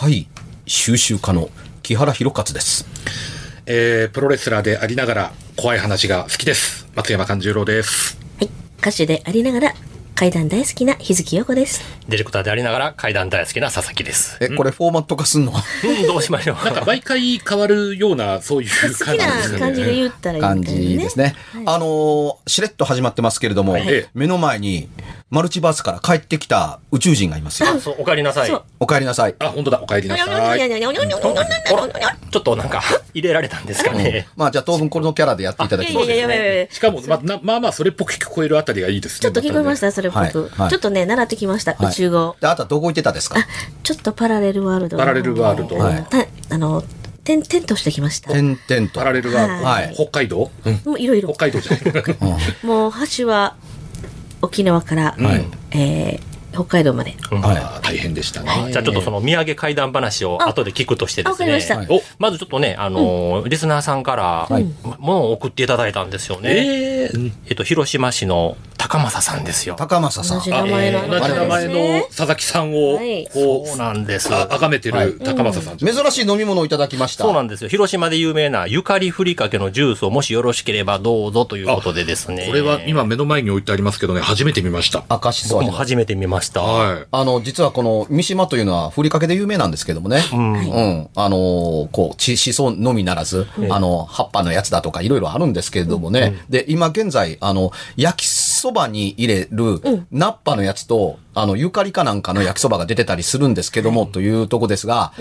会収集家の木原博勝です。えー、プロレスラーでありながら怖い話が好きです。松山勘十郎です。はい。歌手でありながら、階段大好きな日月陽子です。ディレクターでありながら階段大好きな佐々木です。え、これフォーマット化すんの？うん、どうしましょう。なんか毎回変わるような、そういう好き感じですな感じでね。言ったらいい感みたいなね。じですね。あのーしれっと始まってますけれども、い目の前にマルチバースから帰ってきた宇宙人がいますよ。あそうお帰りなさい。そうお帰りなさい。あ、本当だ、お帰りなさい。ちょっとなんか入れられたんですかね。まあじゃあ当分このキャラでやっていただきます。いやいやいやいやいやしかも、まあ、なまあまあ、それっぽく聞こえるあたりがいいですね。ちょっと聞こえました、たそれっぽく。はいはいちょっとね、習ってきました、はい宇宙語。で、あとはどこ行ってたですか？あ、ちょっとパラレルワールドの。パラレルワールドはいたあの、点々としてきました。点々と。パラレルワールド、はい北海道、うん、もういろいろ北。海道じゃない。もう、橋は沖縄から、はいえー北海道まで。うんはい大変でしたね。じゃあちょっとその土産怪談話を後で聞くとしてですね。あわかりました。まずちょっとね、あのーリスナーさんから、物を送っていただいたんですよね。えー、えっと、広島市の高政さんですよ。高政さん同。じ名前の同じ名前の佐々木さんをはい、こう、そうなんです。あ崇めてはいる高政さん。珍しい飲み物をいただきました。そうなんですよ。広島で有名なゆかりふりかけのジュースをもしよろしければどうぞということでですね。これは今目の前に置いてありますけどね、初めて見ました。赤しそ味の。僕も初めて見ました。はい。あの、実はこの三島というのはふりかけで有名なんですけどもね。うん。あのーこう、ち、しそのみならず、あの、葉っぱのやつだとかいろいろあるんですけれどもね。で、今現在、あの、焼きそばに入れる、ナッパのやつと、あの、ゆかりかなんかの焼きそばが出てたりするんですけども、というとこですが、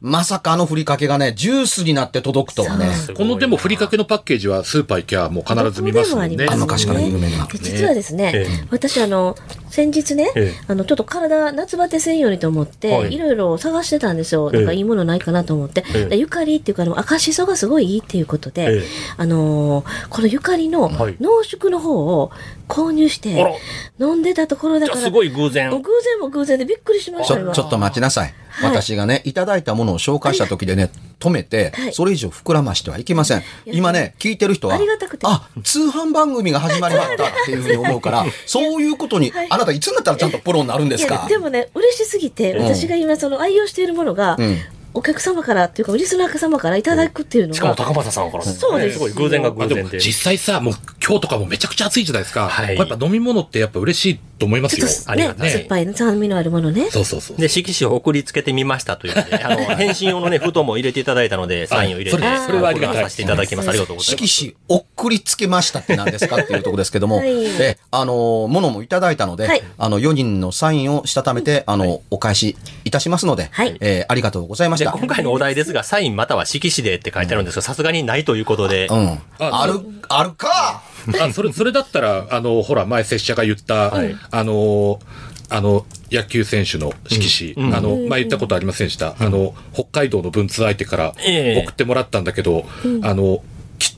まさかあのふりかけがね、ジュースになって届くとはね。このでもふりかけのパッケージはスーパー行きゃもう必ず見ますもんね。あ昔から有名なで実はですね、え私あの、先日ね、ええ。あの、ちょっと体、夏バテせんようにと思って、はい。い、ろいろ探してたんですよ。ええ。なんかいいものないかなと思って。ゆかりっていうか、あの赤しそがすごいいいっていうことで、ええ。あのーこのゆかりのはい。濃縮の方を購入して飲んでたところだから、じゃあすごい偶然。偶然。も偶然でびっくりしましたよ。ちょ、っと待ちなさい。はい。私がね、いただいたものを紹介した時でね、止めては、いそれ以上膨らましてはいけません。今ね、聞いてる人は、ありがたくて。あ、通販番組が始まりましたっていうふうに思うから、そういうことに、あなたいつになったらちゃんとプロになるんですか？でもね、嬉しすぎて、ん。私が今その愛用しているものが、うんお客様からっていうか、リスナー様からいただくっていうのが、しかも高政さんから、そうですすごい偶然が偶然で。実際さ、もう今日とかもめちゃくちゃ暑いじゃないですか。はいやっぱ飲み物ってやっぱ嬉しいと思いますよちょっ。とねありがたい酸っぱい酸味のあるものね。そうそうそう。で、色紙を送りつけてみましたということで、あの、返信用のね、封筒も入れていただいたので、サインを入れて、それそれはありがたいさせていただきます。ありがとうございます。色紙、送りつけましたって何ですかっていうところですけども、はいえ、あの、ものもいただいたので、はいあの、4人のサインをしたためて、あの、お返しいたしますので、はいえーありがとうございましで、た。今回のお題ですが、サインまたは色紙でって書いてあるんですが、さすがにないということで、うん。あある、あるか！あ、それ、それだったら、あの、ほら、前、拙者が言った、はい。あの、あの、野球選手の色紙、あの、前言ったことありませんでした？あの、北海道の文通相手からええ。送ってもらったんだけど、あの、切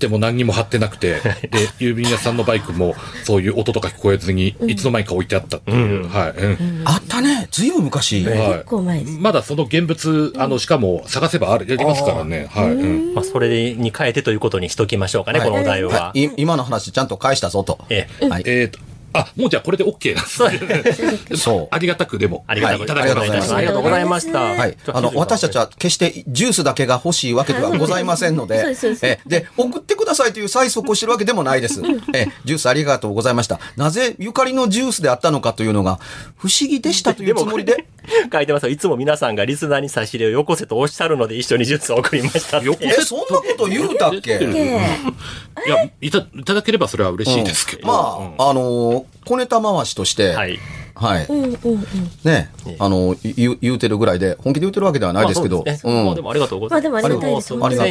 っても何にも貼ってなくて、で、郵便屋さんのバイクも、そういう音とか聞こえずに、いつの間にか置いてあったっていう、はい。うんあったね。ずいぶん昔。はい結構前です。まだその現物、あの、しかも探せばある、やりますからね。はい。うんまあ、それに変えてということにしときましょうかね、はいこのお題は。はいい今の話ちゃんと返したぞと。ええはい。えーと、あ、もうじゃあこれで OK なんですね。そう ありがたくでも。ありがとうございます。はいいただきましたありがとうございました。はい。あの、私たちは決してジュースだけが欲しいわけではございませんのでそうですそう、ですえ、で、送ってくださいという催促をしてるわけでもないです。え、ジュースありがとうございました。なぜゆかりのジュースであったのかというのが不思議でしたというつもりで、書いてますよいつも皆さんがリスナーに差し入れをよこせとおっしゃるので一緒にジュースを送りました え、そんなこと言うたっけ？でいや、いた、いただければそれは嬉しいですけど。まあ、あのー小ネタ回しとして、はい。はい。うんうんうん。ね、あの、言う言うてるぐらいで、本気で言うてるわけではないですけど、まあですねまあでもありがとうございます。まあでもありがたいですありがたい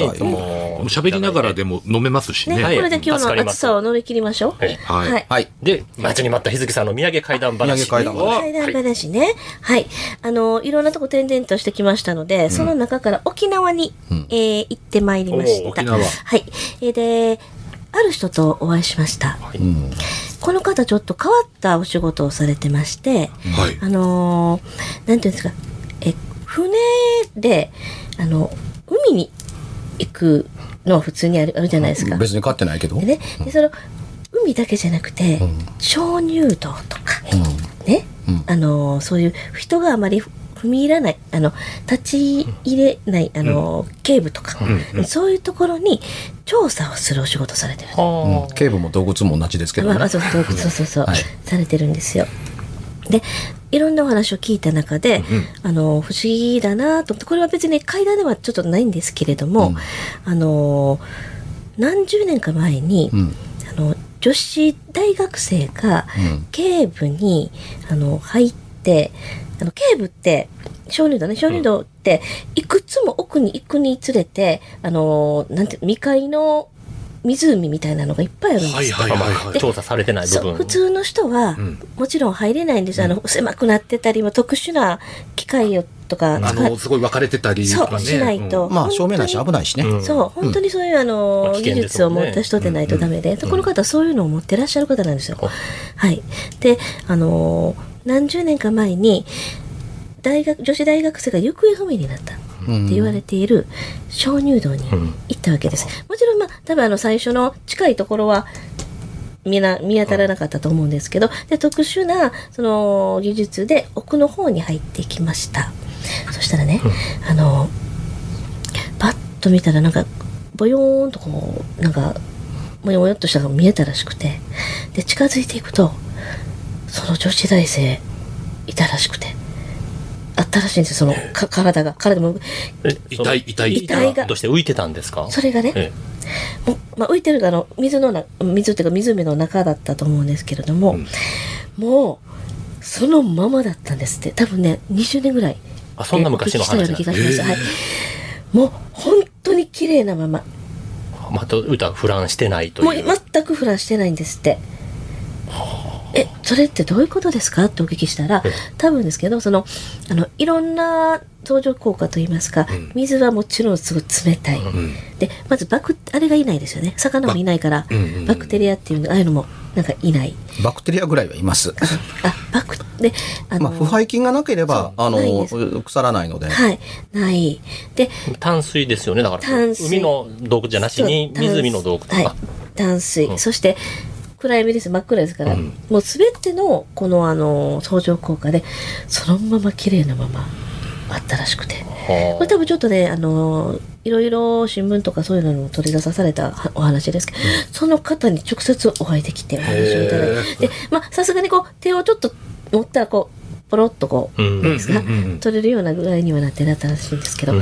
喋りながらでも飲めますしね。これで今日助かりますの暑さを乗り切りましょう。はいはいはい。はい。で、待ちに待った日月さんの土産怪談話。土産怪談話階段話ね。はい。あの、いろんなとこ転々としてきましたので、その中から沖縄に、えー行ってまいりました。はい。えーで、ある人とお会いしました。うん。この方ちょっと変わったお仕事をされてまして、はい。あのーなんていうんですか、え、船で、あの、海に行くのは普通にあるあるじゃないですか。別に飼ってないけど。でね、でその海だけじゃなくて、ん鍾乳洞とか、ね、うんあのーそういう人があまり踏み入らないあの立ち入れないあの、警部とか、そういうところに調査をするお仕事されてる。うん。警部も洞窟も同じですけどね。まあ、。そうそうそうそうそう、はい。されてるんですよ。でいろんなお話を聞いた中で、あの不思議だなと思ってこれは別に階段ではちょっとないんですけれども、あの何十年か前に、うん。あの女子大学生がうん。警部にあの入ってあの警部って鍾乳洞ね鍾乳洞っていくつも奥に行くにつれてあのなんて未開の湖みたいなのがいっぱいあるんですよ。はいはいはいはい。調査されてない部分。そう普通の人は、んもちろん入れないんです、あの狭くなってたりも特殊な機械をとかあの、すごい分かれてたりとかね。そうしないと、まあ、正面ないし本危ないしね。当にそう本当にそういうあの、技術を持った人でないとダメで、でこの方はそういうのを持ってらっしゃる方なんですよ。はい、であの何十年か前に大学女子大学生が行方不明になったって言われている鍾乳洞に行ったわけです。もちろんまあ多分あの最初の近いところは見な見当たらなかったと思うんですけどで特殊なその技術で奥の方に入っていきました。そしたらね、あのパッと見たらなんかボヨーンとこうなんかもよもよっとしたのが見えたらしくてで近づいていくとその女子大生いたらしくて。あったらしいんですよそのか体が。体もえ痛い痛い。遺体が。として浮いてたんですか？それがね、えもうまあ、浮いてるあの水のな水っていうか湖の中だったと思うんですけれども、もうそのままだったんですって。多分ね20年ぐらいあそんな昔の話なんですような気がします、はい、もう本当に綺麗なまま。また歌フランしてないともう。いう。全くフランしてないんですって。えそれってどういうことですか？ってお聞きしたらえ多分ですけどそのあのいろんな相乗効果といいますか、水はもちろんすごい冷たい、でまずバクあれがいないですよね。魚もいないから、うんうんうん。バクテリアっていうのああいうのもなんかいない。バクテリアぐらいはいます。あバクであの、まあ、腐敗菌がなければ、あの、腐らないので。はいない。で淡水ですよね。だから、淡水。海の洞窟じゃなしに、湖の洞窟。はいあ淡水、そして暗闇です。真っ暗ですから、うん。もう全てのこのあの相乗効果でそのまま綺麗なままあったらしくて。これ多分ちょっとねあのいろいろ新聞とかそういうのにも取り出さされたはお話ですけど、その方に直接お会いできてお話をいただいて。でまあさすがにこう手をちょっと持ったらこうポロッとこう、うん。ですか、うんうんうん取れるようなぐらいにはなってなったらしいんですけど、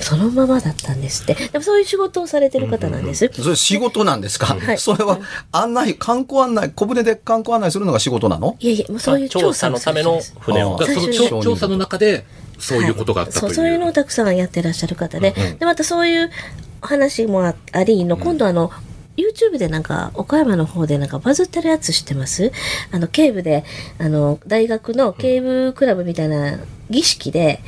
そのままだったんですって。でもそういう仕事をされてる方なんです、それ仕事なんですか、はい。それは案内、観光案内、小舟で観光案内するのが仕事なの？いやいやもうそういう調査調査をのための船を。その最初調調査の中で、そういうことがあったという。そうそういうのをたくさんやってらっしゃる方で、でまたそういう話もあありの、今度あの YouTube でなんか岡山の方でなんかバズってるやつ知ってます？あの警部であの大学の警部クラブみたいな儀式で、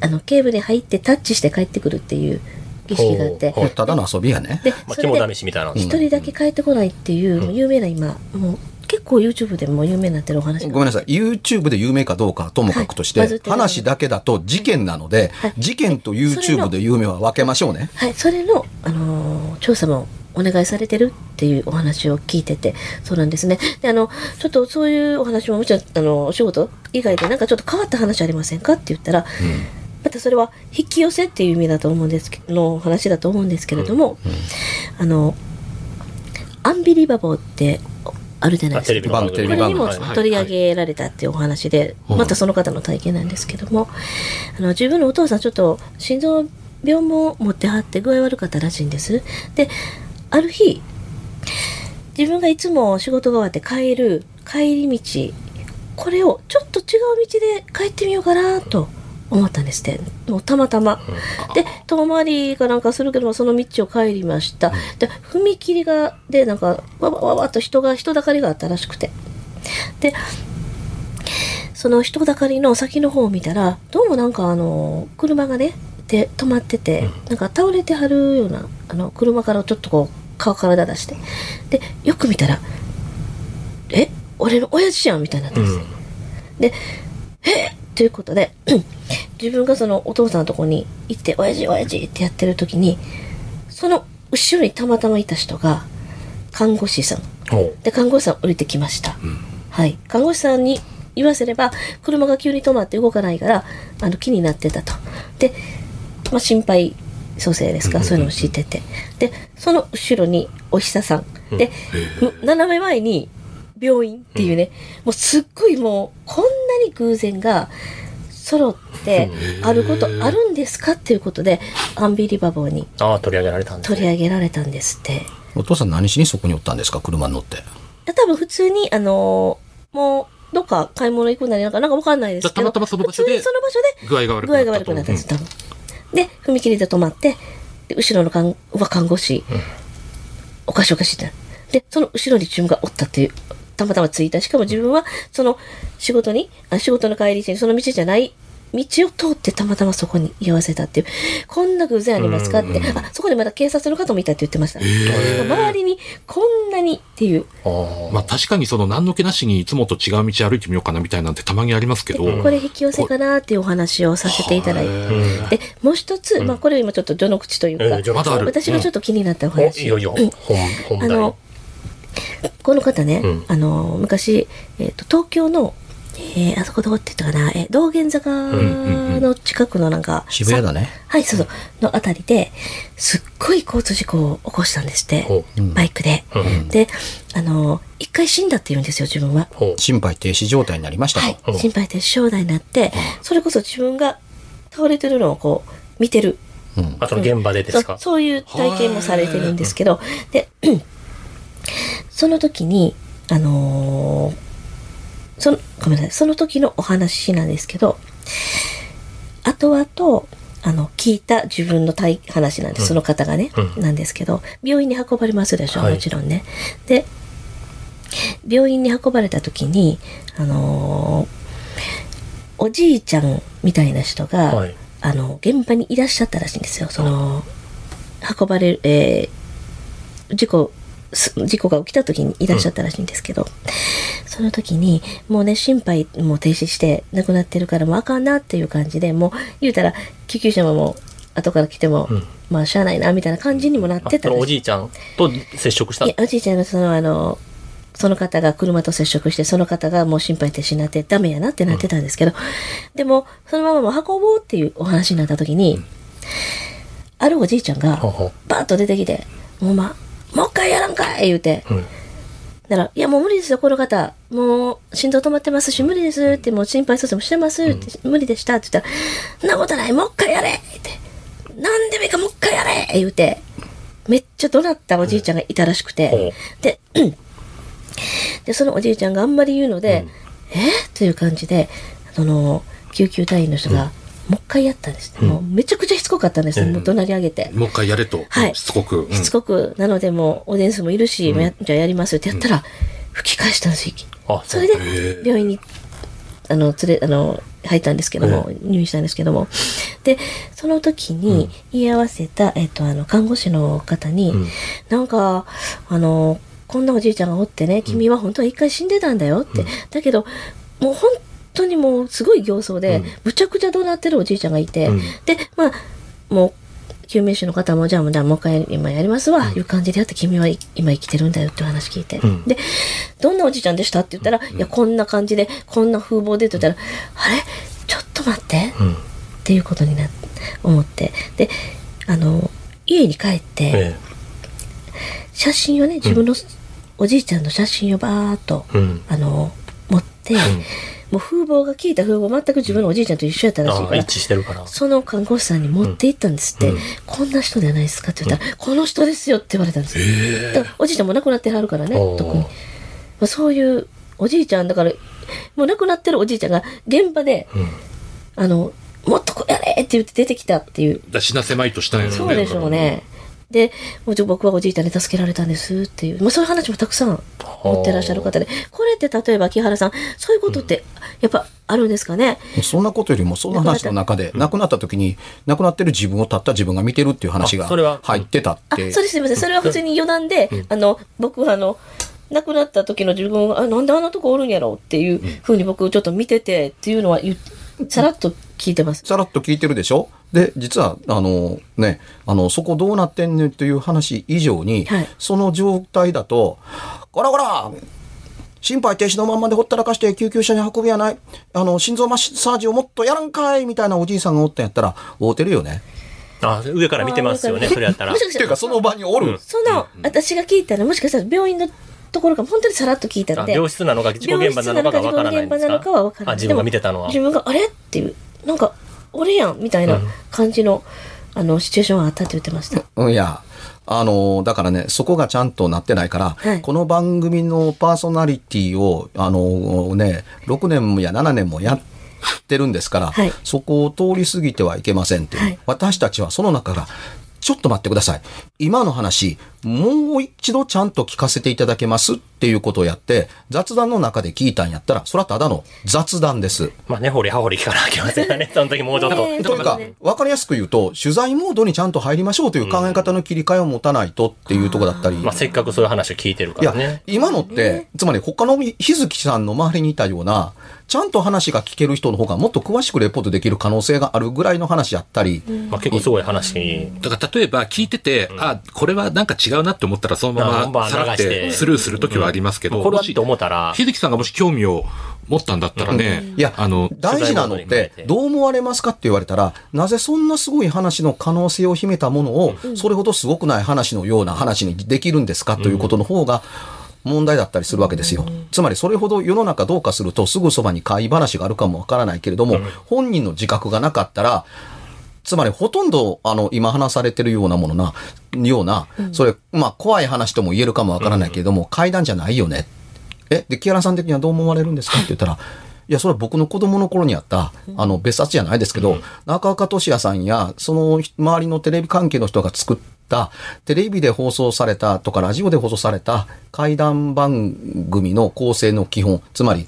あの警部に入ってタッチして帰ってくるっていう儀式があって。ただの遊びやね。で肝試しみたいな。の一人だけ帰ってこないっていう、有名な今もう結構 YouTube でも有名になってるお話。がごめんなさい。YouTube で有名かどうかはともかくとして、はい話だけだと事件なので、はい。事件と YouTube で有名は分けましょうね。はい、それの、あのー調査もお願いされてるっていうお話を聞いてて、そうなんですね。で、あの、ちょっとそういうお話ももちろん、あの、お仕事以外でなんかちょっと変わった話ありませんかって言ったら、またそれは引き寄せっていう意味だと思うんですけの話だと思うんですけれども、あの、アンビリバボーってあるじゃないですか。これにも取り上げられたっていうお話で、またその方の体験なんですけども、あの自分のお父さんちょっと心臓病も持ってはって具合悪かったらしいんです。で、ある日、自分がいつも仕事が終わって帰る帰り道、これをちょっと違う道で帰ってみようかなと思ったんですって。もうたまたま。で、遠回りかなんかするけども、その道を帰りました。で、踏切が、で、なんか、わわわわっと人が、人だかりがあったらしくて。で、その人だかりの先の方を見たら、どうもなんかあの、車がね、で、止まってて、なんか倒れてはるような、あの、車からちょっとこう、顔体出して。で、よく見たら、え俺の親父やんみたいになったんですよ。で、えということで、自分がそのお父さんのとこに行って、親父親父ってやってる時に、その後ろにたまたまいた人が、看護師さん。で、看護師さん降りてきました。はい。看護師さんに言わせれば、車が急に止まって動かないから、あの、気になってたと。で、まあ、心配蘇生ですか、そういうのを知ってて。で、その後ろにお医者さん。で、斜め前に病院っていうね、もうすっごいもう、こんなに偶然が揃ってあることあるんですかっていうことで、アンビリバボーにああ、取り上げられたんです取りね。上げられたんですって。お父さん何しにそこにおったんですか？車に乗って。多分普通に、あのーもう、どっか買い物行くなりなんか、なんかわかんないですけど。たまたまその場所で普通にその場所で、具合が悪く具合がなったと悪くなったんです、多分。で、踏切で止まって、で後ろの看うわ看護師、おかしいおかしいってなで、その後ろに自分がおったっていう、たまたま着いた。しかも自分は、その仕事に、あ仕事の帰り道にその道じゃない道を通ってたまたまそこに居合わせたっていう、こんな偶然ありますかって、あ、そこでまた警察の方もいたって言ってました。周りにこんなにっていう、あー。まあ確かにその何の気なしにいつもと違う道歩いてみようかなみたいなんてたまにありますけど、でこれ引き寄せかなっていうお話をさせていただいて。で、もう一つ、まあこれ今ちょっと序の口というか、私がちょっと気になったおお話。いよいよ、本、本題。あの、この方ね、うん。あの、昔、えっ、と、東京の、えーあそこどこって言ったかな、えー道玄坂の近くのなんか、渋谷だね。はい、そうそう、のあたりで、すっごい交通事故を起こしたんですって。ほ、バイクで。うん。で、あの、一回死んだって言うんですよ、自分は。心肺停止状態になりましたと。はい、う。ん心肺停止症状になって、それこそ自分が倒れてるのをこう、見てる。うん。あ、その現場でですか？そうそういう体験もされてるんですけど、で、その時に、あのーその、ごめんなさい、その時のお話なんですけど、後々、あの、聞いた自分の体話なんです、その方がね、うん。なんですけど、病院に運ばれますでしょ、はい。もちろんね。で、病院に運ばれた時に、あのーおじいちゃんみたいな人が、はい。あの、現場にいらっしゃったらしいんですよ。その、運ばれる、えー事故、す事故が起きた時にいらっしゃったらしいんですけど、その時に、もうね、心肺も停止して亡くなってるからもうあかんなっていう感じで、もう言うたら、救急車ももう後から来ても、うん。まあしゃあないな、みたいな感じにもなってたらしい。じいちゃんと接触した？いや、おじいちゃんのその、あの、その方が車と接触して、その方がもう心肺停止になってダメやなってなってたんですけど、でも、そのままもう運ぼうっていうお話になった時に、あるおじいちゃんがバーッと出てきて、もうま、もう一回やらんかい言うて、うんだから、いやもう無理ですよ、この方。もう心臓止まってますし、無理ですって、もう心肺蘇生もしてますって、無理でしたって言ったら、そんなことない、もう一回やれって。なんでもいいかもう一回やれ言うて、めっちゃ怒鳴ったおじいちゃんがいたらしくて、ほで、で、そのおじいちゃんがあんまり言うので、えっていう感じで、その、救急隊員の人が、もう一回やったんですね。もうめちゃくちゃしつこかったんですよ。うんもう怒鳴り上げて。もう一回やれと、はいしつこく。うんしつこく、なのでもう、おでんすもいるし、もうやじゃあやりますってやったら、吹き返したんですよ。あ、それで、病院に、あの、連れ、あの、入ったんですけども、入院したんですけども。で、その時に、言い合わせた、えっと、あの、看護師の方に、んなんか、あの、こんなおじいちゃんがおってね、君は本当は一回死んでたんだよって。だけど、もう本当にもうすごい形相で、むちゃくちゃ怒鳴ってるおじいちゃんがいて、うん。で、まあ、もう、救命士の方も、じゃあもう、一回今やりますわ、いう感じでやって、君はい今生きてるんだよって話聞いて。ん。で、どんなおじいちゃんでしたって言ったら、いや、こんな感じで、こんな風貌でって言ったら、あれ？ちょっと待って、うん。っていうことにな、思って。で、あの、家に帰って、え写真をね、自分のおじいちゃんの写真をバーっと。あの、持って、もう風貌が聞いた風貌全く自分のおじいちゃんと一緒やったらしいあから、一致してるから。その看護師さんに持って行ったんですって、うんこんな人じゃないですかって言ったら、この人ですよって言われたんですよ。だからおじいちゃんも亡くなってはるからね特に。まあ、そういうおじいちゃん、だから、もう亡くなってるおじいちゃんが現場で、うん。あの、もっとこうやれって言って出てきたっていう。だ死なせまいとしたんやろそうでしょうね。で、もうちょ僕はおじいちゃんに助けられたんですっていう、まあ、そういう話もたくさん持ってらっしゃる方で、これって例えば木原さん、そういうことってやっぱあるんですかね、そんなことよりも、その話の中で、亡くなった時に、亡くなってる自分をたった自分が見てるっていう話があそれは。入ってたっあ、て。それすみません。それは普通に余談で、あの、僕はあの、亡くなった時の自分が、あ、なんであんなとこおるんやろうっていうふうに僕ちょっと見ててっていうのは言っさらっと聞いてます。さらっと聞いてるでしょ？で、実は、あの、ね、あの、そこどうなってんねんという話以上に、はいその状態だと、こらこら心肺停止のまんまでほったらかして救急車に運びやない。あの、心臓マッサージをもっとやらんかいみたいなおじいさんがおったんやったら、会うてるよね。あ、上から見てますよね、それやったら っていうか、その場におる。その、私が聞いたら、もしかしたら病院のところが本当にさらっと聞いたので。あ病室なのか事故現場なのかがわからないんですか？自分が見てたのは。自分が、あれ？っていう、なんか、俺やんみたいな感じの、あの、シチュエーションがあったって言ってました。うん、いや、あの、だからね、そこがちゃんとなってないから、はい。この番組のパーソナリティを、あのね、6年もや7年もやってるんですから、はい。そこを通り過ぎてはいけませんっていう、はい。私たちはその中から、ちょっと待ってください。今の話、もう一度ちゃんと聞かせていただけますっていうことをやって、雑談の中で聞いたんやったら、それはただの雑談です。まあね、掘り葉掘り聞かなきゃいけませんがね。その時もうちょっと。ねえというかわかりやすく言うと、取材モードにちゃんと入りましょうという考え方の切り替えを持たないとっていうところだったり。まあせっかくそういう話を聞いてるかいやらね、。今のって、つまり他の日月さんの周りにいたような、ちゃんと話が聞ける人の方がもっと詳しくレポートできる可能性があるぐらいの話やったり、まあ結構すごい話。だから例えば聞いてて、あ、これはなんか違うなって思ったらそのあまあままさらっててスルーするときはありますけど、これはっもして思ったら、日月さんがもし興味を持ったんだったらね、いや、あの、大事なのって、どう思われますかって言われたら、なぜそんなすごい話の可能性を秘めたものを、それほどすごくない話のような話にできるんですかということの方が、問題だったりするわけですよ。つまりそれほど世の中どうかするとすぐそばに怪異話があるかもわからないけれども、本人の自覚がなかったら、つまりほとんど、あの、今話されてるようなものな、ような、それ、まあ、怖い話とも言えるかもわからないけれども、怪談じゃないよね。え、で、木原さん的にはどう思われるんですか？って言ったら、いや、それは僕の子供の頃にあった、あの、別冊じゃないですけど、中岡俊也さんや、その周りのテレビ関係の人が作った、テレビで放送されたとか、ラジオで放送された怪談番組の構成の基本、つまり、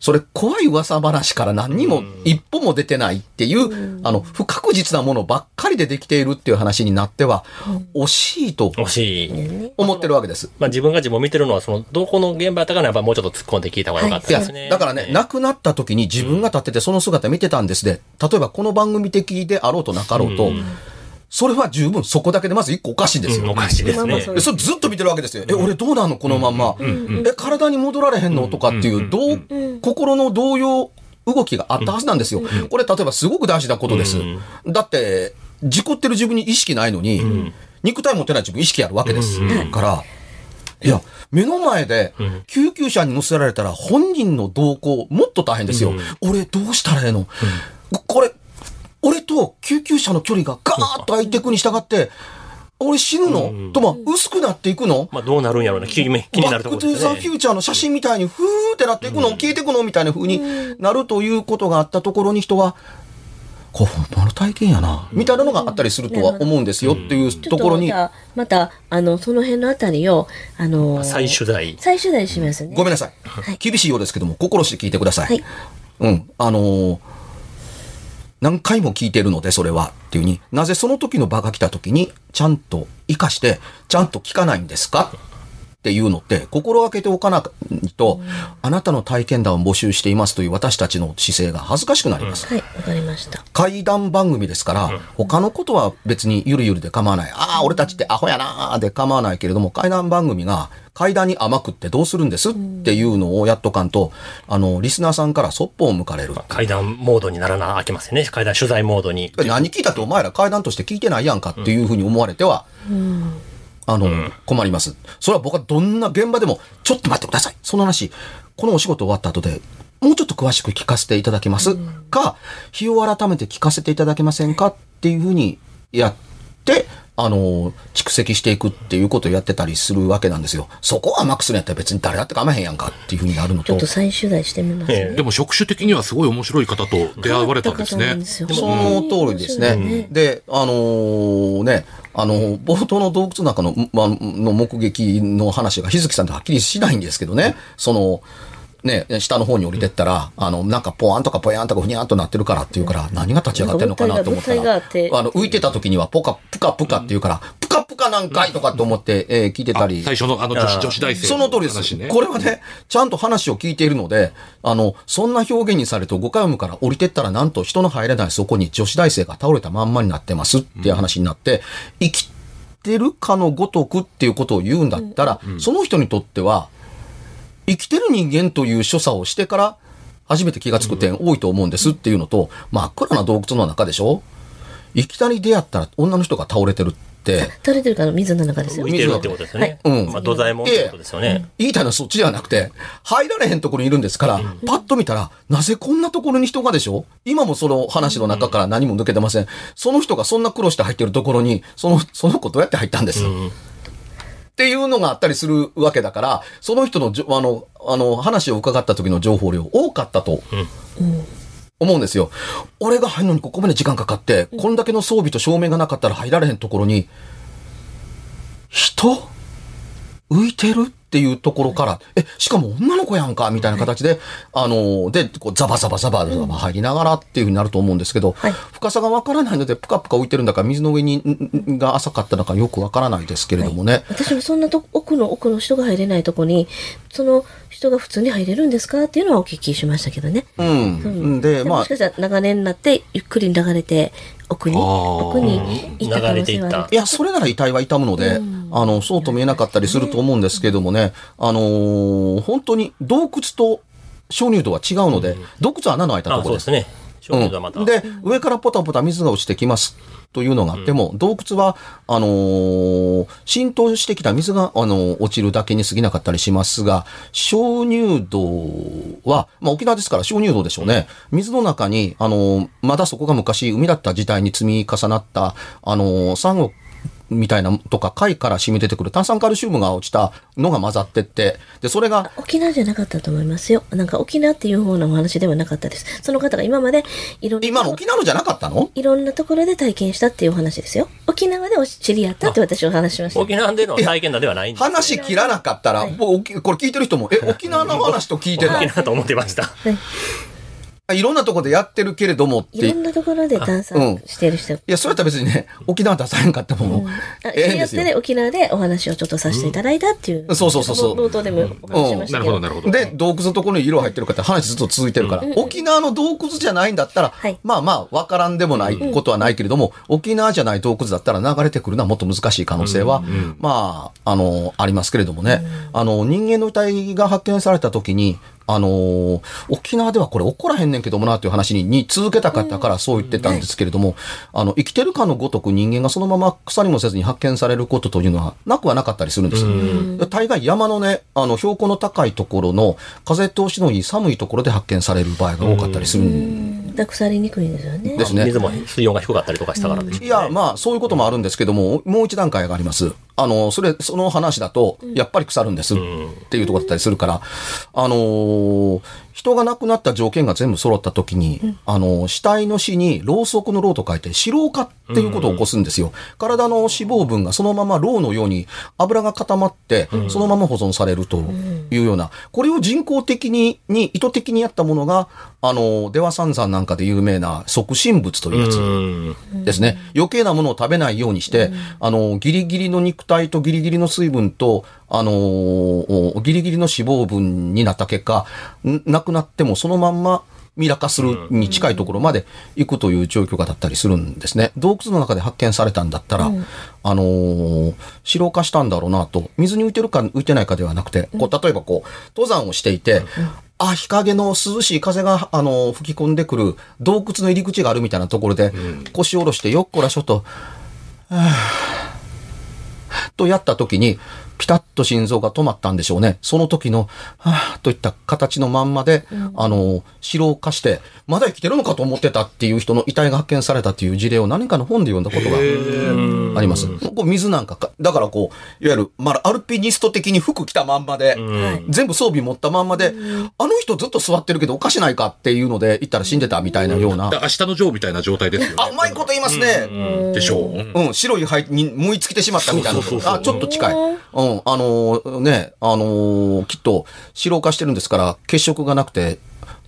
それ怖い噂話から何にも一歩も出てないっていう、あの、不確実なものばっかりでできているっていう話になっては、惜しいと惜しい。思ってるわけです。まあ自分が自分を見てるのは、その、どこの現場やったかな、やっぱもうちょっと突っ込んで聞いた方がよかったですね。、だからね、亡くなった時に自分が立っててその姿見てたんですで、例えばこの番組的であろうとなかろうと、それは十分そこだけでまず一個おかしいですよ。うんおかしいですねそ。でそれずっと見てるわけですよ。え、俺どうなんの？このまんま。え、体に戻られへんの？とかっていう、どう、心の動揺、動きがあったはずなんですよ。これ例えばすごく大事なことです。だって、事故ってる自分に意識ないのに、肉体持ってない自分意識あるわけです。から、いや、目の前で救急車に乗せられたら本人の動向もっと大変ですよ。俺どうしたらええの、これ、俺と救急車の距離がガーッと空いていくに従って、俺死ぬの、とも薄くなっていくの？まあどうなるんやろうな、気に気になるところバックトゥーザですね。フューチャーの写真みたいに、ふーってなっていくの、消えていくのみたいな風になるということがあったところに人は、こう、ほんまの体験やな、みたいなのがあったりするとは思うんですよっていうところに。ま、た、また、あの、その辺のあたりを、あのー再取材。再取材しますね。ごめんなさい。はい。厳しいようですけども、心して聞いてください。はい。うん。あのー何回も聞いてるので、それは。っていうに、なぜその時の場が来た時に、ちゃんと活かして、ちゃんと聞かないんですか？っていうのって、心がけておかないと、あなたの体験談を募集していますという私たちの姿勢が恥ずかしくなります。はい、わかりました。怪談番組ですから、他のことは別にゆるゆるで構わない。ああ、俺たちってアホやなーで構わないけれども、怪談番組が怪談に甘くってどうするんですっていうのをやっとかんと、あの、リスナーさんからそっぽを向かれる。階段モードにならなあきませんね。階段取材モードに。何聞いたってお前ら怪談として聞いてないやんかっていうふうに思われては、あの、困ります。それは僕はどんな現場でも、ちょっと待ってください。その話、このお仕事終わった後で、もうちょっと詳しく聞かせていただけますか、日を改めて聞かせていただけませんか？っていうふうにやって、あの、蓄積していくっていうことをやってたりするわけなんですよ。そこを甘くするんやったら別に誰だって構わへんやんかっていうふうになるのとちょっと、再取材してみますね。ええでも職種的にはすごい面白い方と出会われたんですねすよその通りですね。うんで、あのーね、あの、冒頭の洞窟の中の,、ま、の目撃の話が日月さんとはっきりしないんですけどね、その、ね、下の方に降りてったら、あの、なんかポワンとかポヤンとかふにゃんとなってるからっていうから、何が立ち上がってるのかなと思ったら、あの、浮いてた時にはポカ、プカプカっていうから、プカプカなんかいとかって思って、えー聞いてたり。最初のあの女子女子大生その通りです。話ね。これはね、ちゃんと話を聞いているので、あの、そんな表現にされると5回ムから降りてったらなんと人の入れないそこに女子大生が倒れたまんまになってますっていう話になって、生きてるかのごとくっていうことを言うんだったら、その人にとっては、生きてる人間という所作をしてから、初めて気がつく点多いと思うんですっていうのと、真っ暗な洞窟の中でしょ？いきなり出会ったら女の人が倒れてるって、垂れてるから水の中ですよ。浮。いてるってことですよね。うんまあ、土左衛門ってことですよね。言いたいのはそっちではなくて、入られへんところにいるんですから、パッと見たら、なぜこんなところに人がでしょ？今もその話の中から何も抜けてません。その人がそんな苦労して入ってるところに、その、その子どうやって入ったんです、っていうのがあったりするわけだから、その人のじょ、あの、あの、話を伺った時の情報量多かったと。思うんですよ。俺が入るのにここまで時間かかって、こんだけの装備と照明がなかったら入られへんところに、人？浮いてる？っていうところから、え、しかも女の子やんかみたいな形で、あの、で、こうザバザバザバザバ入りながらっていうふうになると思うんですけど、はい。深さがわからないので、ぷかぷか浮いてるんだから、水の上に、が浅かったのかよくわからないですけれどもね。私もそんなとこ奥の奥の人が入れないとこに、その人が普通に入れるんですか？っていうのはお聞きしましたけどね。うん。で、まあ。もしか、したら長年になってゆっくり流れて奥に奥に行った可能性はある。いや、それなら遺体は痛むので、あの、そうと見えなかったりすると思うんですけどもね、あのー本当に洞窟と鍾乳洞は違うので、洞窟は穴の開いたとあ、ころです。そうですね。鍾乳洞はまた。うん、で、上からポタポタ水が落ちてきます。というのがあっても、洞窟は、あのー浸透してきた水が、あのー落ちるだけに過ぎなかったりしますが、鍾乳洞は、まあ沖縄ですから鍾乳洞でしょうね。水の中に、あのーまだそこが昔海だった時代に積み重なった、あのーサンゴみたいなとか貝から染み出てくる炭酸カルシウムが落ちたのが混ざってって、で、それが、沖縄じゃなかったと思いますよ。なんか沖縄っていう方のお話ではなかったです。その方が今までいろんな今の沖縄のじゃなかったの？いろんなところで体験したっていうお話ですよ。沖縄でお知り合ったって私お話ししました。沖縄での体験談ではないんですよ話切らなかったら、もう沖これ聞いてる人も、え、沖縄の話と聞いてるの？沖縄と思ってました。いろんなとこでやってるけれどもって。いいろんなところで探査してる人。や、それやったら別にね、沖縄出さへんかったもん。あええんですよ知り合ってね、。沖縄でお話をちょっとさせていただいたっていう。んそうそうそうそう冒頭でもお話ししましたけど。なるほど、なるほど。で、洞窟のところに色入ってる方、話ずっと続いてるから、沖縄の洞窟じゃないんだったら、はいまあまあ、わからんでもないことはないけれども、沖縄じゃない洞窟だったら流れてくるのはもっと難しい可能性は、まあ、あの、ありますけれどもね、あの、人間の遺体が発見された時に、あのー沖縄ではこれ起こらへんねんけどもなっていう話にに続けたかったからそう言ってたんですけれども、あの、生きてるかのごとく人間がそのまま腐りもせずに発見されることというのはなくはなかったりするんですよ。大概山のね、あの、標高の高いところの風通しのいい寒いところで発見される場合が多かったりするんだから腐りにくいんですよね。ですね。水も水温が低かったりとかしたからでしょうね。いや、まあ、そういうこともあるんですけども、もう一段階があります。あの、それ、その話だと、やっぱり腐るんですっていうところだったりするから、あのー人が亡くなった条件が全部揃った時に、あの死体の死に、ろうそくのろうと書いて、死老化っていうことを起こすんですよ。体の脂肪分がそのままろうのように油が固まって、そのまま保存されるというような、これを人工的に、に意図的にやったものが、あの、出羽三山なんかで有名な即身仏というやつ。うん。ですね。余計なものを食べないようにして、あの、ギリギリの肉体とギリギリの水分と、あのーギリギリの脂肪分になった結果、んなくなってもそのまんま、ミラ化するに近いところまで行くという状況がだったりするんですね。洞窟の中で発見されたんだったら、あのー、白老化したんだろうなと、水に浮いてるか浮いてないかではなくて、こう、例えばこう、登山をしていて、あ、日陰の涼しい風が、あのー吹き込んでくる洞窟の入り口があるみたいなところで、腰を下ろしてよっこらしょと、とやった時に、ピタッと心臓が止まったんでしょうね。その時の、はぁ、といった形のまんまで、あの、死老化して、まだ生きてるのかと思ってたっていう人の遺体が発見されたっていう事例を何かの本で読んだことがあります。こう水なんかか、だからこう、いわゆる、まあ、アルピニスト的に服着たまんまで、全部装備持ったまんまで、あの人ずっと座ってるけどおかしないかっていうので、言ったら死んでたみたいなような。だ明日のジョーみたいな状態ですよね。あ、うまいこと言いますね。でしょう。うんうん、白い灰に燃え尽きてしまったみたいな。そうそうそうそうあ、ちょっと近い。うん、あのーね、あのーきっと、白化してるんですから、血色がなくて、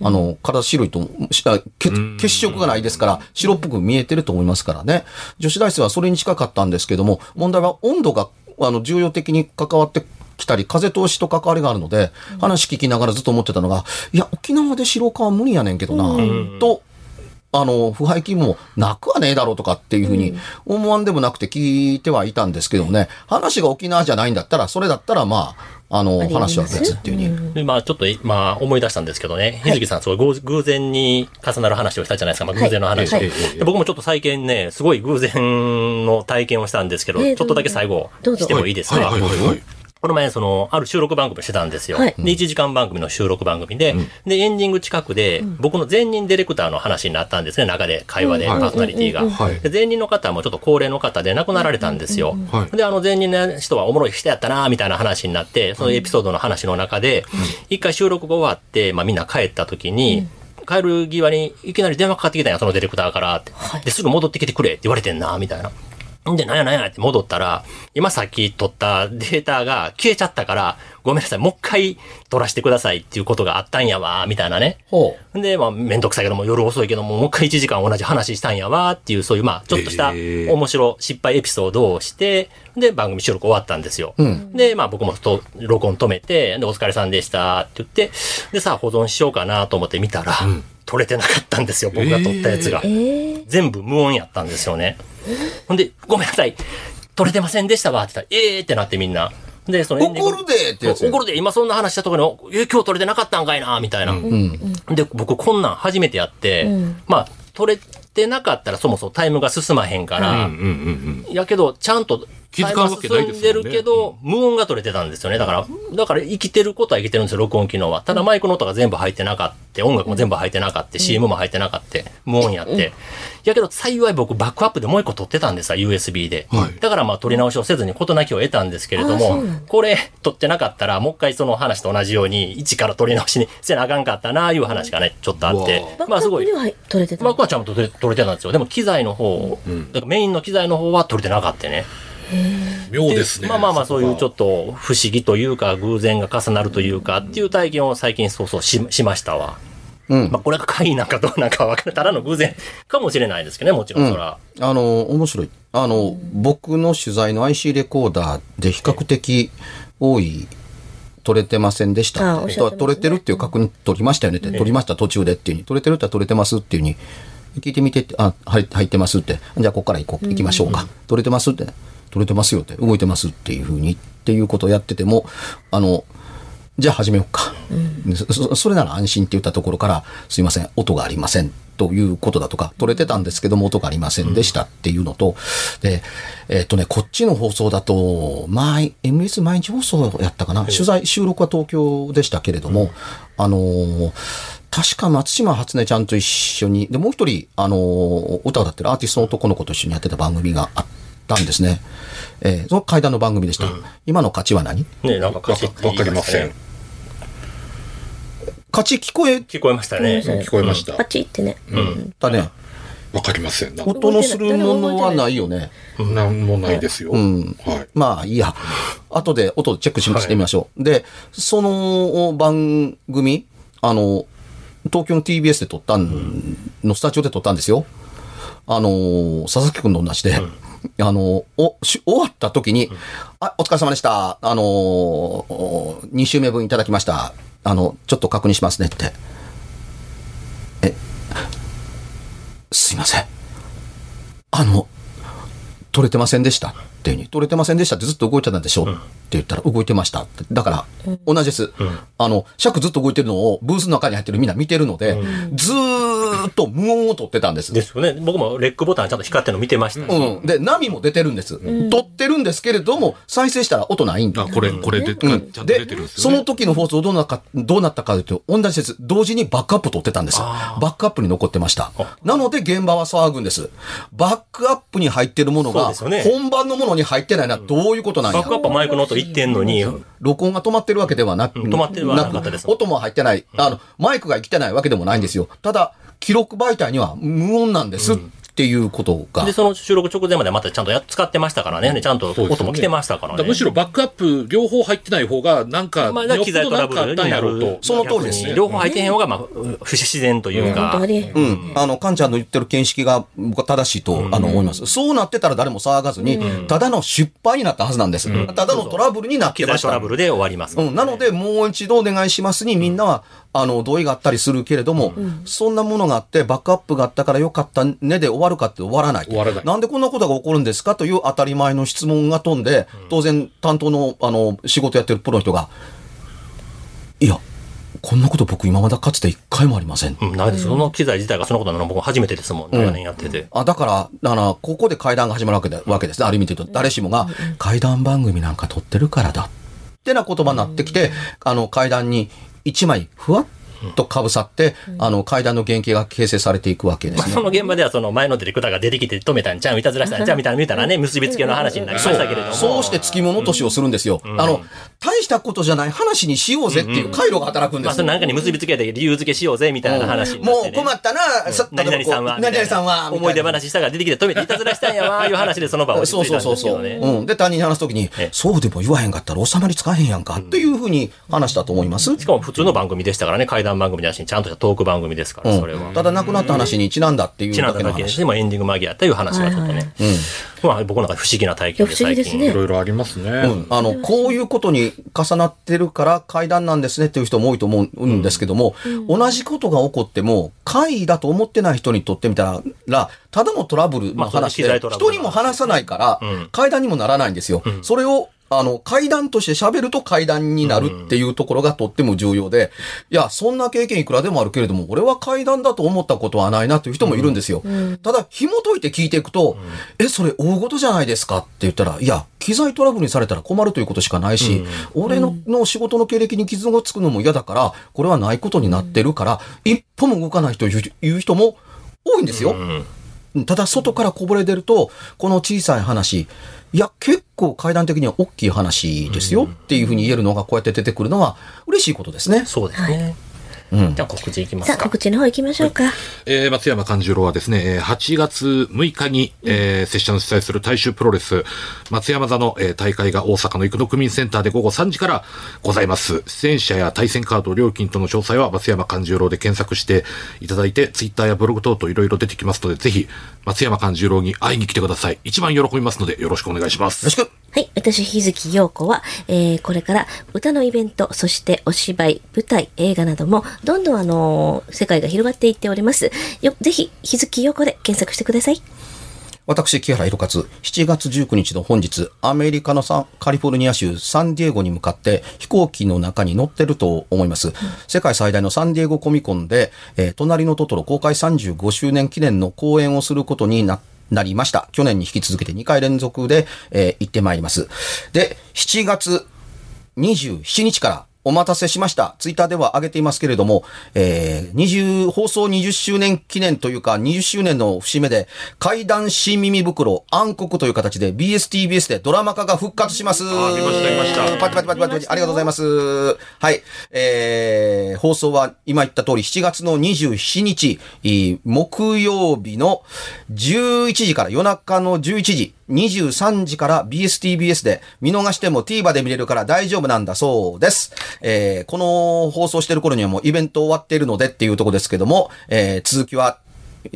あの、体白いと、しあ血血色がないですから、白っぽく見えてると思いますからね。女子大生はそれに近かったんですけども、問題は温度が、あの、重要的に関わってきたり、風通しと関わりがあるので、話聞きながらずっと思ってたのが、いや、沖縄で白化は無理やねんけどな、と、あの、腐敗金もなくはねえだろうとかっていうふうに思わんでもなくて聞いてはいたんですけどもね、話が沖縄じゃないんだったら、それだったらまあ、あの、話は別っていうふうに。で、まあ、ちょっと、まあ、思い出したんですけどね、日月さん、すごい偶偶然に重なる話をしたじゃないですか。まあ、偶然の話。はいはい。で僕もちょっと最近ね、すごい偶然の体験をしたんですけど、ええちょっとだけ最後どう、ぞ。してもいいですか、はいはい。はい。はい。この前、その、ある収録番組してたんですよ。はい。で、1時間番組の収録番組で、で、エンディング近くで、僕の前任ディレクターの話になったんですね、中で、会話で、うん。パーソナリティが。はい。で、前任の方もちょっと高齢の方で亡くなられたんですよ。はい。で、あの前任の人はおもろい人やったな、みたいな話になって、そのエピソードの話の中で、一回収録が終わって、まあみんな帰った時に、帰る際にいきなり電話かかってきたんや、そのディレクターからって。で、すぐ戻ってきてくれって言われてんな、みたいな。んで、なんやなんやって戻ったら、今さっき取ったデータが消えちゃったから、ごめんなさい、もう一回取らせてくださいっていうことがあったんやわ、みたいなね。ほで、まあ、めんどくさいけども、夜遅いけども、もう一回1時間同じ話したんやわっていう、そういう、まあ、ちょっとした面白失敗エピソードをして、で、番組収録終わったんですよ。んで、まあ、僕もと録音止めて、で、お疲れさんでしたって言って、で、さあ、保存しようかなと思って見たら、撮れてなかったんですよ、僕が撮ったやつが。えー全部無音やったんですよね。ほんで、ごめんなさい、撮れてませんでしたわって言ったら、ええーってなってみんな。で、その怒るでってやつ怒るで、今そんな話したところに、え、今日撮れてなかったんかいな、みたいな。で、僕こんなん初めてやって、うんまあ、撮れてなかったらそもそもタイムが進まへんから、うんうんうんやけど、ちゃんと、気づかんわけないですもんね。進んでるけど、無音が取れてたんですよね。だから、だから生きてることは生きてるんですよ、録音機能は。ただマイクの音が全部入ってなかった、音楽も全部入ってなかった、CM も入ってなかった、無音やって。やけど、幸い僕バックアップでもう一個撮ってたんですわ、USB で。はい。だからまあ撮り直しをせずに事なきを得たんですけれどもこれ撮ってなかったら、もう一回その話と同じように、一から撮り直しにせなあかんかったな、いう話がね、ちょっとあって。まあすごい。バックはちゃんと撮れてたんですよ。でも機材の方、だからメインの機材の方は撮れてなかったね。妙ですね。まあまあまあそういうちょっっと不思議というか偶然が重なるというかっていう体験を最近そうそうししましたわ。うんまあこれが会なんかどうなんかわからない。ただの偶然かもしれないですけどね、もちろんそれは。あの、面白い。あの、僕の取材の IC レコーダーで比較的多い、取れてませんでしたあね取れてるっていう確認取りましたよねって。取りました途中でっていうに。取れてるって取れてますっていうに。聞いてみてって、あ、はい入ってますって。じゃあここから行こう、行きましょうか。取れてますって。取れてますよって。動いてますっていうふうに。っていうことをやってても、あの、じゃあ始めようか、そそそれなら安心って言ったところから、すいません、音がありませんということだとか、取れてたんですけども音がありませんでしたっていうのと、で、えっ、とね、こっちの放送だと、毎、MS 毎日放送やったかな、取材、収録は東京でしたけれども、あのー確か松島初音ちゃんと一緒に、で、もう一人、あのー歌を歌ってるアーティストの男の子と一緒にやってた番組があったんですね。えーその階段の番組でした。今の勝ちは何？ねなんか歌詞って言わかりません。勝ち聞こえ？聞こえましたね。聞こえましたパ。チってね。たね。わかりません。音のするものはないよね。なんもないですよ。んはい。まあいいや。後で音チェックししてみましょう。で、その番組、あの、東京の TBS で撮ったん、のスタジオで撮ったんですよ。あの、佐々木くんと同じで、あの、お、し終わった時に、あ、お疲れ様でした。あの、お2週目分いただきました。あの、ちょっと確認しますねって。え、すいません。あの、取れてませんでしたっていうふうに、取れてませんでしたってずっと動いてたんでしょうって言ったら、動いてましたって。だから、同じです。あの、尺ずっと動いてるのを、ブースの中に入ってるみんな見てるので、ずーっと無音を取ってたんです。ですよね。僕もレックボタンちゃんと光ってるの見てましたし。うん。で、波も出てるんです。撮ってるんですけれども、再生したら音ないんだあ、。これ、これで、ちゃんとで出てるんですね。の時の放送どうなったか、どうなったかというと、同じです。同時にバックアップ取ってたんです。バックアップに残ってました。なので現場は騒ぐんです。バックアップに入ってるものが、そうですよね本番のものに入ってないのはどういうことなんや。バックアップはマイクの音言ってんのに、録音が止まってるわけではなく、止まってはなかったです。音も入ってない、あの、マイクが生きてないわけでもないんですよ。ただ、記録媒体には無音なんです。っていうことが。で、その収録直前までまたちゃんとやっ使ってましたからね。ちゃんと音も来てましたからね。むしろバックアップ両方入ってない方が、なんか、まあ、機材トラブルになる。と。その通りですね両方入ってへん方が、まあ、不自然という本か。うん。あの、カンちゃんの言ってる見識が僕は正しいと、あの、思います。そうなってたら誰も騒がずに、ただの失敗になったはずなんです。ただのトラブルになってました。トラブルで終わります。うん。なので、もう一度お願いしますに、みんなは、あの、同意があったりするけれども、そんなものがあって、バックアップがあったからよかったねで終わるかって終わらない。終わらないなんでこんなことが起こるんですかという当たり前の質問が飛んで、当然担当の、あの、仕事やってるプロの人が、いや、こんなこと僕今までかつて一回もありません。うん、ないです。その機材自体がそのことなの僕初めてですもん、長年やってて。あだから、だから、ここで会談が始まるわけでわけですね。ある意味で言うと、誰しもが、会談番組なんか撮ってるからだ。ってな言葉になってきて、あの、会談に1枚、ふわっとかぶさって、あの、会談の原型が形成されていくわけでまあ、すねそ。の現場ではその前のディレクターが出てきて止めたんちゃういたずらしたんちゃうみたいな見たらね、結びつけの話になりましたけれども。そうして付き物落としをするんですよ。あの、大したことじゃない話にしようぜっていう回路が働くんでまあ、すそれなんかに結びつけて理由付けしようぜみたいな話ね。もう困ったな、さ何々さんは、何々さんは、思い出話したから出てきて止めていたずらしたんやわ、いう話でその場を落そうち着いたそうんそうそう。うん。で、他人に話すときにえ、そうでも言わへんかったら収まりつかへんやんか、っていうふうに話したと思います。しかも普通の番組でしたからね、怪談番組だし、ちゃんとしたトーク番組ですから、それは。ただ亡くなった話にちなんだっていうちなんだだけでもエンディング間際という話がちょっとね。まあ僕の中で不思議な体験でいや不思議ですね。いろいろありますね。うん、あの、こういうことに重なってるから階段なんですねっていう人も多いと思うんですけども、同じことが起こっても、怪異だと思ってない人にとってみたら、ただのトラブルの話で、人にも話さないからうん、階段にもならないんですよ。それを、あの、階段として喋ると階段になるっていうところがとっても重要で、いや、そんな経験いくらでもあるけれども、俺は階段だと思ったことはないなという人もいるんですよ。ただ、紐解いて聞いていくと、え、それ大事じゃないですかって言ったら、いや、機材トラブルにされたら困るということしかないし、俺のの仕事の経歴に傷がつくのも嫌だから、これはないことになってるから、一歩も動かないといういう人も多いんですよ。うん。ただ外からこぼれ出ると、この小さい話、いや、結構階段的には大きい話ですよっていうふうに言えるのがこうやって出てくるのは嬉しいことですね。そうですね。うんじゃあ告知いきまさあ、すか。告知の方行きましょうか。えー松山勘十郎はですね、えー8月6日に、えー、拙者の主催する大衆プロレス、松山座の、えー大会が大阪の生野区民センターで午後3時からございます。出演者や対戦カード、料金との詳細は松山勘十郎で検索していただいて、ツイッターやブログ等々いろいろ出てきますので、ぜひ、松山勘十郎に会いに来てください。一番喜びますので、よろしくお願いします。よろしく。はい。私、日月陽子は、えー、これから歌のイベント、そしてお芝居、舞台、映画なども、どんどんあのー世界が広がっていっております。よ、ぜひ、日月陽子で検索してください。私、木原博勝、7月19日の本日、アメリカのサンカリフォルニア州サンディエゴに向かって飛行機の中に乗ってると思います。世界最大のサンディエゴコミコンで、えー隣のトトロ公開35周年記念の公演をすることにななりました。去年に引き続けて2回連続で、えー行ってまいります。で、7月27日からお待たせしました。ツイッターでは上げていますけれども、えー、20、放送20周年記念というか、20周年の節目で、怪談新耳袋暗黒という形で BSTBS でドラマ化が復活します。あ見ました見ましたパチパチパチパチパチ、ありがとうございます。はい。えー、放送は今言った通り7月の27日、えー木曜日の11時から夜中の11時、23時から BSTBS で見逃しても TVer で見れるから大丈夫なんだそうです。えーこの放送してる頃にはもうイベント終わっているのでっていうとこですけども、えー続きは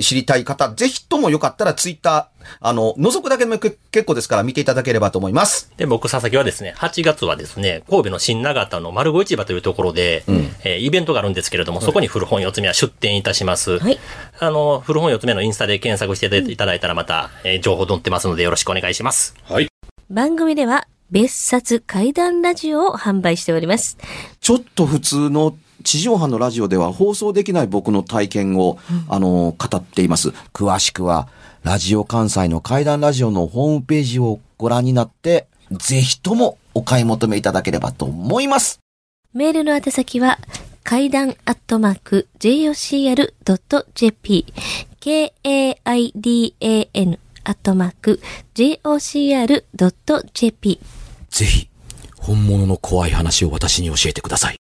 知りたい方、ぜひともよかったらツイッター、あの、覗くだけでも結構ですから見ていただければと思います。で、僕、佐々木はですね、8月はですね、神戸の新長田の丸子市場というところで、えーイベントがあるんですけれども、そこに古本四つ目は出店いたします。はいあの、古本四つ目のインスタで検索していただいたらまた、えー情報載ってますのでよろしくお願いします。はい。番組では、別冊怪談ラジオを販売しております。ちょっと普通の地上波のラジオでは放送できない僕の体験を、あの、語っています。詳しくは、ラジオ関西の怪談ラジオのホームページをご覧になって、ぜひともお買い求めいただければと思います。メールの宛先は、階段アットマーク jocr.jp k-a-i-d-a-n アットマーク jocr.jp ぜひ、本物の怖い話を私に教えてください。